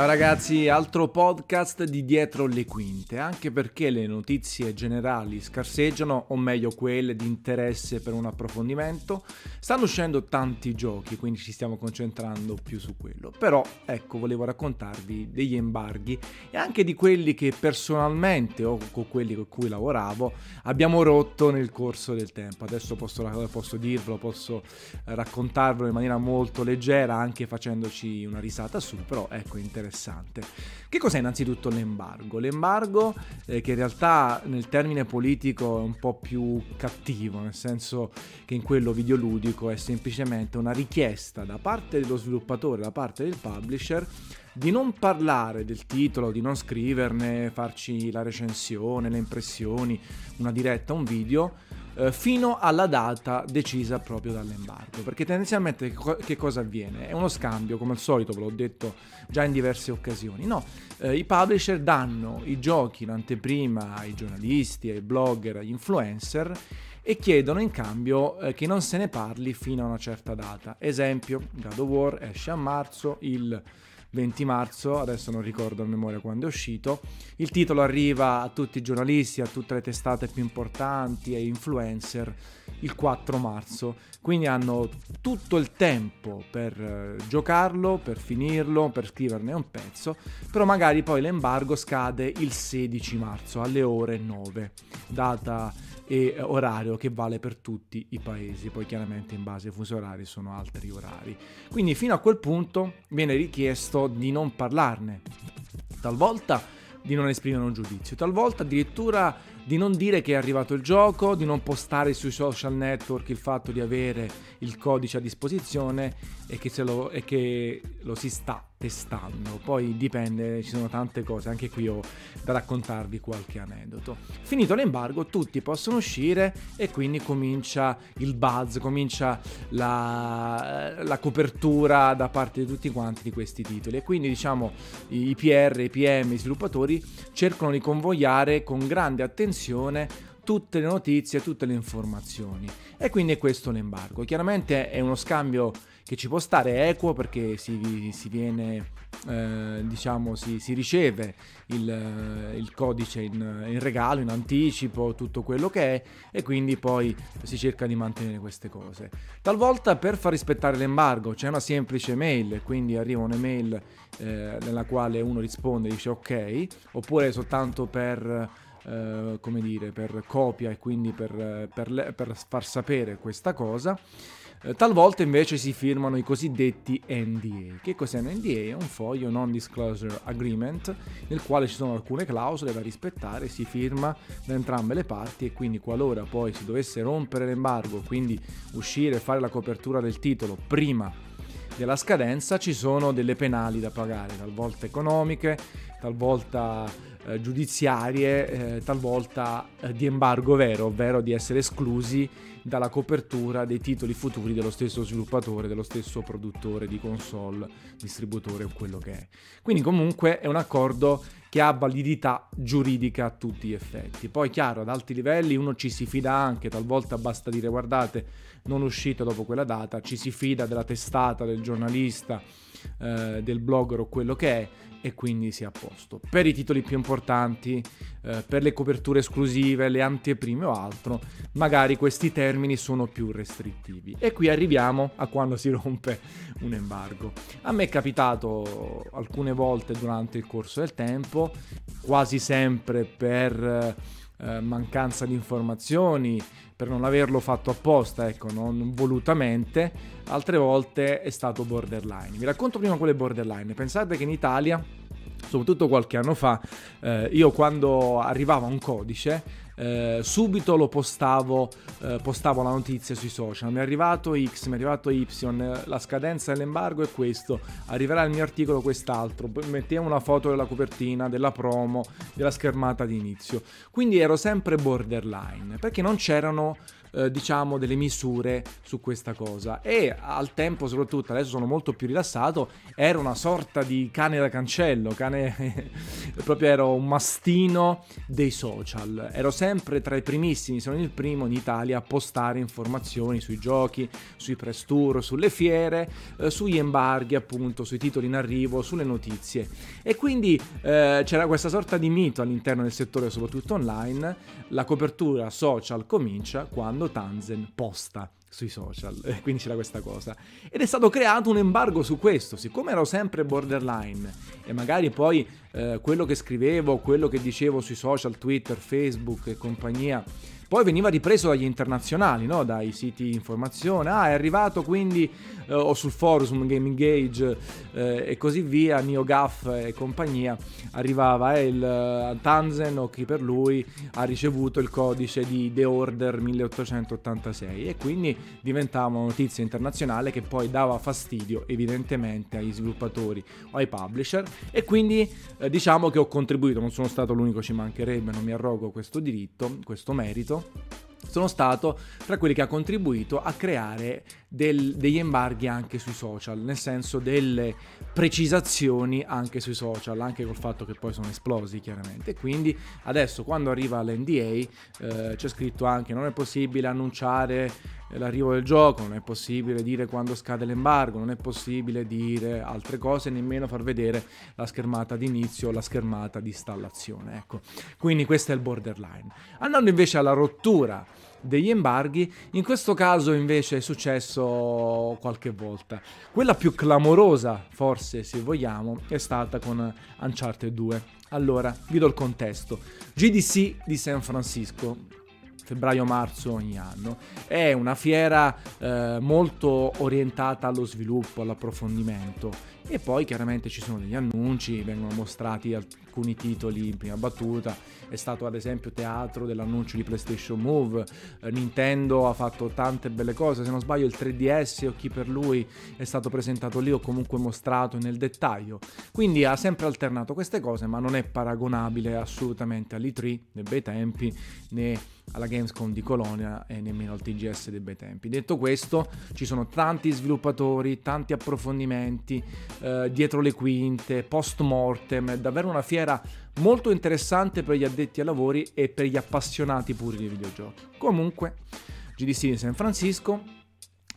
Ciao ragazzi, altro podcast di dietro le quinte, anche perché le notizie generali scarseggiano, o meglio quelle di interesse per un approfondimento. Stanno uscendo tanti giochi, quindi ci stiamo concentrando più su quello. Però, ecco, volevo raccontarvi degli embarghi e anche di quelli che personalmente o con quelli con cui lavoravo abbiamo rotto nel corso del tempo. Adesso posso, posso dirvelo, posso raccontarvelo in maniera molto leggera, anche facendoci una risata su, però ecco, interessante interessante. Che cos'è innanzitutto l'embargo? L'embargo eh, che in realtà nel termine politico è un po' più cattivo, nel senso che in quello videoludico è semplicemente una richiesta da parte dello sviluppatore, da parte del publisher, di non parlare del titolo, di non scriverne, farci la recensione, le impressioni, una diretta, un video, eh, fino alla data decisa proprio dall'embargo. Perché tendenzialmente che cosa avviene? È uno scambio, come al solito, ve l'ho detto già in diverse occasioni. No, eh, i publisher danno i giochi in anteprima ai giornalisti, ai blogger, agli influencer e chiedono in cambio eh, che non se ne parli fino a una certa data. Esempio, God of War esce a marzo, il 20 marzo, adesso non ricordo a memoria quando è uscito. Il titolo arriva a tutti i giornalisti, a tutte le testate più importanti, ai influencer il 4 marzo. Quindi hanno tutto il tempo per eh, giocarlo, per finirlo, per scriverne un pezzo, però magari poi l'embargo scade il 16 marzo alle ore 9, data e orario che vale per tutti i paesi, poi chiaramente in base ai fusi orari sono altri orari. Quindi fino a quel punto viene richiesto di non parlarne. Talvolta di non esprimere un giudizio, talvolta addirittura di non dire che è arrivato il gioco, di non postare sui social network il fatto di avere il codice a disposizione e che, lo, e che lo si sta testando. Poi dipende, ci sono tante cose, anche qui ho da raccontarvi qualche aneddoto. Finito l'embargo, tutti possono uscire e quindi comincia il buzz, comincia la, la copertura da parte di tutti quanti di questi titoli. E quindi diciamo i PR, i PM, i sviluppatori cercano di convogliare con grande attenzione tutte le notizie, tutte le informazioni. E quindi è questo l'embargo. Chiaramente è uno scambio che ci può stare equo perché si, si viene, eh, diciamo, si, si riceve il, il codice in, in, regalo, in anticipo, tutto quello che è e quindi poi si cerca di mantenere queste cose. Talvolta per far rispettare l'embargo c'è una semplice mail, quindi arriva un'email eh, nella quale uno risponde e dice ok, oppure soltanto per... Uh, come dire, per copia e quindi per, per, per far sapere questa cosa. Eh, talvolta invece si firmano i cosiddetti NDA. Che cos'è un NDA? È un foglio non disclosure agreement nel quale ci sono alcune clausole da rispettare, si firma da entrambe le parti e quindi qualora poi si dovesse rompere l'embargo, quindi uscire e fare la copertura del titolo prima della scadenza, ci sono delle penali da pagare, talvolta economiche, talvolta eh, giudiziarie, eh, talvolta eh, di embargo vero, ovvero di essere esclusi dalla copertura dei titoli futuri dello stesso sviluppatore, dello stesso produttore di console, distributore o quello che è. Quindi comunque è un accordo che ha validità giuridica a tutti gli effetti. Poi chiaro, ad alti livelli uno ci si fida anche, talvolta basta dire guardate, non uscite dopo quella data, ci si fida della testata, del giornalista, eh, del blogger o quello che è e quindi sia a posto. Per i titoli più importanti, eh, per le coperture esclusive, le anteprime o altro, magari questi termini sono più restrittivi. E qui arriviamo a quando si rompe un embargo. A me è capitato alcune volte durante il corso del tempo, quasi sempre per eh, mancanza di informazioni, per non averlo fatto apposta, ecco, non volutamente, altre volte è stato borderline. Vi racconto prima quelle borderline. Pensate che in Italia, soprattutto qualche anno fa, eh, io quando arrivava un codice, eh, subito lo postavo, eh, postavo la notizia sui social. Mi è arrivato X, mi è arrivato Y, la scadenza dell'embargo è questo, arriverà il mio articolo quest'altro, mettiamo una foto della copertina, della promo, della schermata di inizio. Quindi ero sempre borderline, perché non c'erano eh, diciamo delle misure su questa cosa. E al tempo soprattutto adesso sono molto più rilassato era una sorta di cane da cancello cane proprio ero un mastino dei social. Ero sempre tra i primissimi se non il primo in Italia a postare informazioni sui giochi sui press tour sulle fiere eh, sugli embarghi appunto sui titoli in arrivo sulle notizie. E quindi eh, c'era questa sorta di mito all'interno del settore soprattutto online. La copertura social comincia quando Tanzen posta sui social, quindi c'era questa cosa. Ed è stato creato un embargo su questo, siccome ero sempre borderline e magari poi eh, quello che scrivevo, quello che dicevo sui social, Twitter, Facebook e compagnia, poi veniva ripreso dagli internazionali, no? dai siti informazione, ah è arrivato quindi, eh, o sul forum Game Engage eh, e così via, NeoGAF e compagnia, arrivava eh, il uh, Tanzen o chi per lui ha ricevuto il codice di The Order 1886 e quindi diventava una notizia internazionale che poi dava fastidio evidentemente agli sviluppatori o ai publisher. E quindi eh, diciamo che ho contribuito, non sono stato l'unico, ci mancherebbe, non mi arrogo questo diritto, questo merito sono stato tra quelli che ha contribuito a creare del, degli embarghi anche sui social, nel senso delle precisazioni anche sui social, anche col fatto che poi sono esplosi chiaramente. Quindi adesso quando arriva l'NDA eh, c'è scritto anche non è possibile annunciare l'arrivo del gioco, non è possibile dire quando scade l'embargo, non è possibile dire altre cose, nemmeno far vedere la schermata di inizio o la schermata di installazione. Ecco, quindi questo è il borderline. Andando invece alla rottura degli embarghi, in questo caso invece è successo qualche volta. Quella più clamorosa, forse se vogliamo, è stata con Uncharted 2. Allora, vi do il contesto. GDC di San Francisco, febbraio-marzo ogni anno. È una fiera eh, molto orientata allo sviluppo, all'approfondimento e poi chiaramente ci sono degli annunci, vengono mostrati alcuni titoli in prima battuta. È stato ad esempio teatro dell'annuncio di PlayStation Move, eh, Nintendo ha fatto tante belle cose, se non sbaglio il 3DS o chi per lui è stato presentato lì o comunque mostrato nel dettaglio. Quindi ha sempre alternato queste cose, ma non è paragonabile assolutamente all'E3 dei bei tempi né alla Gamescom di Colonia e nemmeno al TGS dei bei tempi. Detto questo, ci sono tanti sviluppatori, tanti approfondimenti, eh, dietro le quinte, post mortem, è davvero una fiera molto interessante per gli addetti ai lavori e per gli appassionati puri di videogiochi. Comunque, GDC di San Francisco,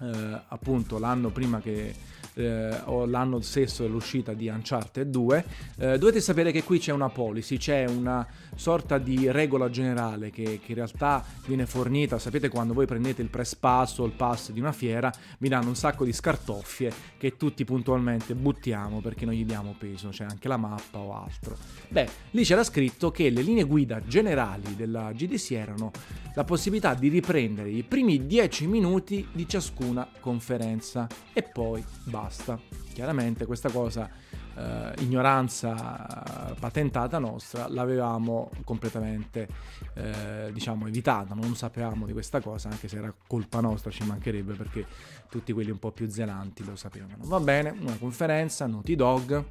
eh, appunto l'anno prima che eh, o l'anno stesso dell'uscita di Uncharted 2, eh, dovete sapere che qui c'è una policy, c'è una sorta di regola generale che, che, in realtà viene fornita, sapete quando voi prendete il press pass o il pass di una fiera, vi danno un sacco di scartoffie che tutti puntualmente buttiamo perché non gli diamo peso, c'è anche la mappa o altro. Beh, lì c'era scritto che le linee guida generali della GDC erano la possibilità di riprendere i primi 10 minuti di ciascuna conferenza e poi basta. Chiaramente questa cosa, eh, ignoranza patentata nostra, l'avevamo completamente eh, diciamo evitata, non sapevamo di questa cosa, anche se era colpa nostra, ci mancherebbe perché tutti quelli un po' più zelanti lo sapevano. Va bene, una conferenza, Naughty Dog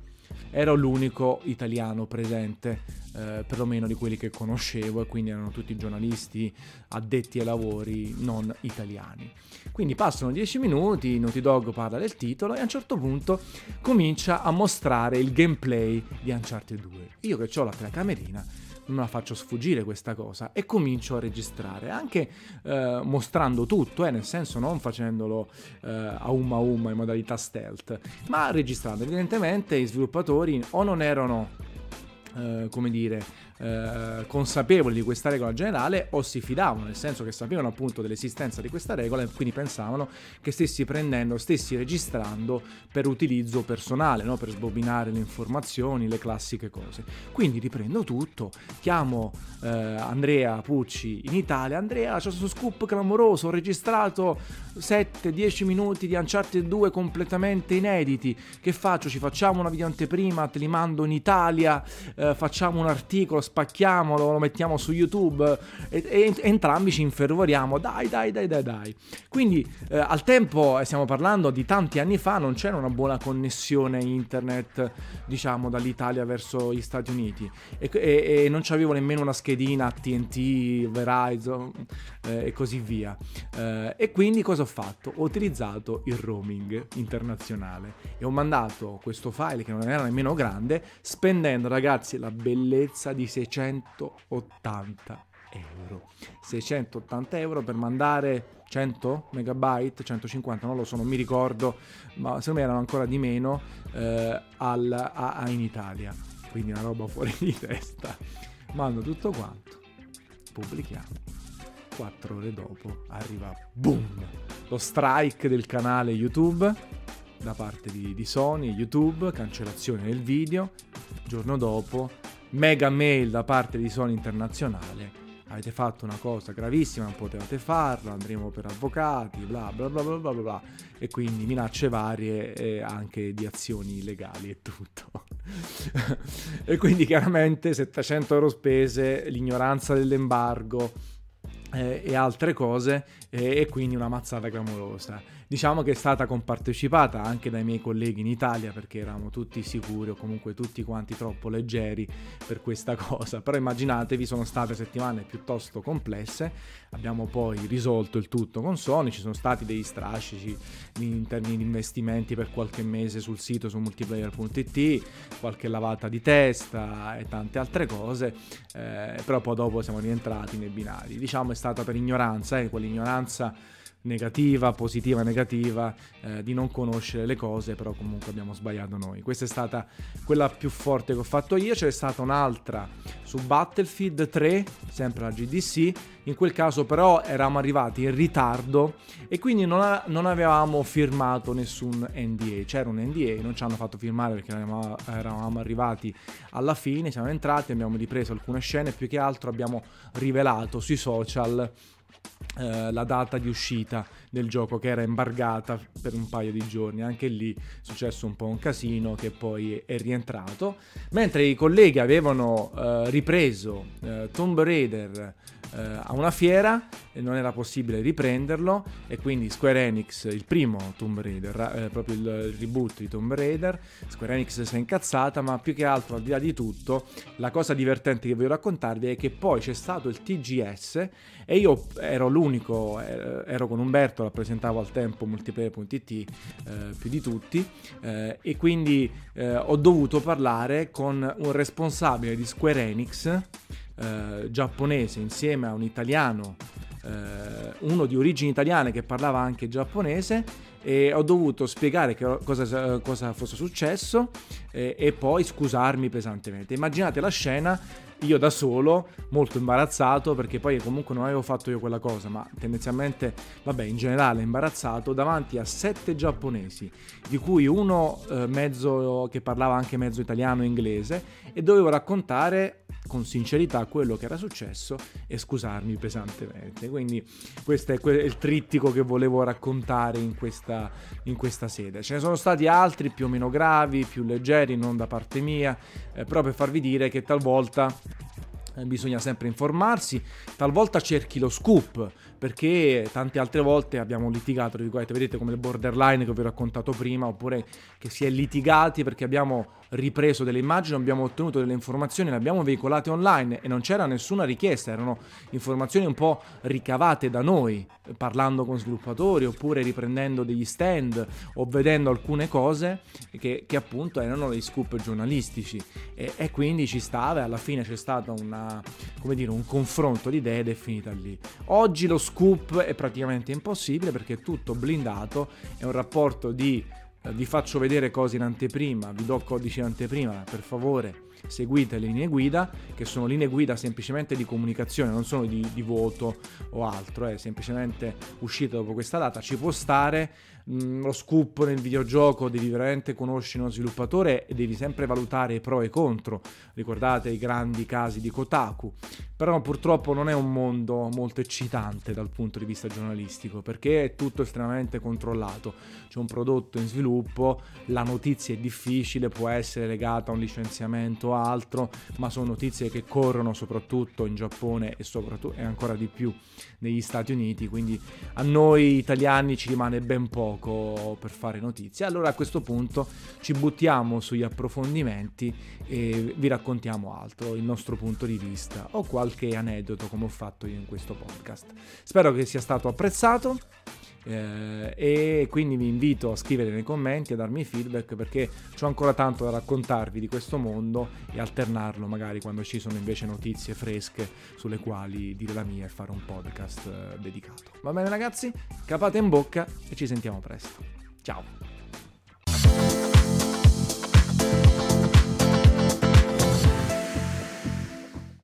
ero l'unico italiano presente, eh, perlomeno di quelli che conoscevo, e quindi erano tutti giornalisti addetti ai lavori non italiani. Quindi passano dieci minuti, Naughty Dog parla del titolo e a un certo punto comincia a mostrare il gameplay di Uncharted 2. Io che ho la telecamerina non la faccio sfuggire questa cosa e comincio a registrare, anche eh, mostrando tutto, eh, nel senso non facendolo eh, a umma a umma in modalità stealth, ma registrando. Evidentemente i sviluppatori o non erano, eh, come dire, eh, consapevoli di questa regola generale o si fidavano, nel senso che sapevano appunto dell'esistenza di questa regola e quindi pensavano che stessi prendendo, stessi registrando per utilizzo personale, no? per sbobinare le informazioni, le classiche cose. Quindi riprendo tutto, chiamo eh, Andrea Pucci in Italia, Andrea c'è questo scoop clamoroso, ho registrato 7-10 minuti di Uncharted 2 completamente inediti, che faccio? Ci facciamo una video anteprima, te li mando in Italia, eh, facciamo un articolo, spacchiamo, lo, mettiamo su YouTube e, e, entrambi ci infervoriamo, dai, dai, dai, dai, dai. Quindi eh, al tempo, stiamo parlando di tanti anni fa, non c'era una buona connessione internet, diciamo, dall'Italia verso gli Stati Uniti e, e, e non c'avevo nemmeno una schedina TNT, Verizon eh, e così via. Eh, e quindi cosa ho fatto? Ho utilizzato il roaming internazionale e ho mandato questo file che non era nemmeno grande, spendendo ragazzi la bellezza di 680 euro. 680 euro per mandare 100 megabyte, 150, non lo so, non mi ricordo, ma secondo me erano ancora di meno eh, al, a, a in Italia. Quindi una roba fuori di testa. Mando tutto quanto, pubblichiamo. 4 ore dopo arriva boom lo strike del canale YouTube da parte di, di Sony, YouTube, cancellazione del video. Giorno dopo, mega mail da parte di Sony Internazionale avete fatto una cosa gravissima, non potevate farla, andremo per avvocati, bla bla bla bla bla bla, e quindi minacce varie e anche di azioni legali e tutto. e quindi chiaramente 700 euro spese, l'ignoranza dell'embargo eh, e altre cose e quindi una mazzata clamorosa. Diciamo che è stata compartecipata anche dai miei colleghi in Italia perché eravamo tutti sicuri o comunque tutti quanti troppo leggeri per questa cosa, però immaginatevi sono state settimane piuttosto complesse, abbiamo poi risolto il tutto con Sony, ci sono stati degli strascici in termini di investimenti per qualche mese sul sito su multiplayer.it, qualche lavata di testa e tante altre cose, eh, però poi dopo siamo rientrati nei binari. Diciamo è stata per ignoranza, eh, quell'ignoranza negativa, positiva, negativa, eh, di non conoscere le cose, però comunque abbiamo sbagliato noi. Questa è stata quella più forte che ho fatto io, c'è stata un'altra su Battlefield 3, sempre la GDC, in quel caso però eravamo arrivati in ritardo e quindi non, a- non avevamo firmato nessun NDA, c'era un NDA, non ci hanno fatto firmare perché eravamo, eravamo arrivati alla fine, siamo entrati, abbiamo ripreso alcune scene, più che altro abbiamo rivelato sui social eh, la data di uscita del gioco che era embargata per un paio di giorni. Anche lì è successo un po' un casino che poi è rientrato. Mentre i colleghi avevano eh, ripreso eh, Tomb Raider eh, a una fiera e non era possibile riprenderlo e quindi Square Enix, il primo Tomb Raider, eh, proprio il, reboot di Tomb Raider, Square Enix si è incazzata, ma più che altro al di là di tutto, la cosa divertente che voglio raccontarvi è che poi c'è stato il TGS e io ero l'unico, eh, ero con Umberto, rappresentavo al tempo multiplayer.it eh, più di tutti eh, e quindi eh, ho dovuto parlare con un responsabile di Square Enix eh, giapponese insieme a un italiano, eh, uno di origini italiane che parlava anche giapponese e ho dovuto spiegare cosa, cosa fosse successo eh, e poi scusarmi pesantemente. Immaginate la scena io da solo, molto imbarazzato perché poi comunque non avevo fatto io quella cosa, ma tendenzialmente, vabbè, in generale imbarazzato davanti a sette giapponesi, di cui uno eh, mezzo che parlava anche mezzo italiano e inglese e dovevo raccontare con sincerità quello che era successo e scusarmi pesantemente. Quindi questo è il trittico che volevo raccontare in questa, in questa sede. Ce ne sono stati altri più o meno gravi, più leggeri, non da parte mia, eh, però per farvi dire che talvolta bisogna sempre informarsi, talvolta cerchi lo scoop perché tante altre volte abbiamo litigato, vedete come il borderline che vi ho raccontato prima, oppure che si è litigati perché abbiamo ripreso delle immagini, abbiamo ottenuto delle informazioni, le abbiamo veicolate online e non c'era nessuna richiesta, erano informazioni un po' ricavate da noi, parlando con sviluppatori oppure riprendendo degli stand o vedendo alcune cose che, che appunto erano dei scoop giornalistici e, e, quindi ci stava e alla fine c'è stato una, dire, un confronto di idee ed è finita lì. Oggi lo scoop è praticamente impossibile perché è tutto blindato, è un rapporto di eh, vi faccio vedere cose in anteprima, vi do codici in anteprima, per favore seguite le linee guida, che sono linee guida semplicemente di comunicazione, non sono di, di voto o altro, è semplicemente uscita dopo questa data, ci può stare, mh, lo scoop nel videogioco devi veramente conoscere uno sviluppatore e devi sempre valutare i pro e i contro, ricordate i grandi casi di Kotaku, però purtroppo non è un mondo molto eccitante dal punto di vista giornalistico perché è tutto estremamente controllato, c'è un prodotto in sviluppo, la notizia è difficile, può essere legata a un licenziamento tanto altro, ma sono notizie che corrono soprattutto in Giappone e, soprattutto, e ancora di più negli Stati Uniti, quindi a noi italiani ci rimane ben poco per fare notizie. Allora a questo punto ci buttiamo sugli approfondimenti e vi raccontiamo altro, il nostro punto di vista o qualche aneddoto come ho fatto io in questo podcast. Spero che sia stato apprezzato. Eh, e quindi vi invito a scrivere nei commenti, a darmi feedback perché ho ancora tanto da raccontarvi di questo mondo e alternarlo magari quando ci sono invece notizie fresche sulle quali dire la mia e fare un podcast eh, dedicato. Va bene ragazzi? Capate in bocca e ci sentiamo presto. Ciao!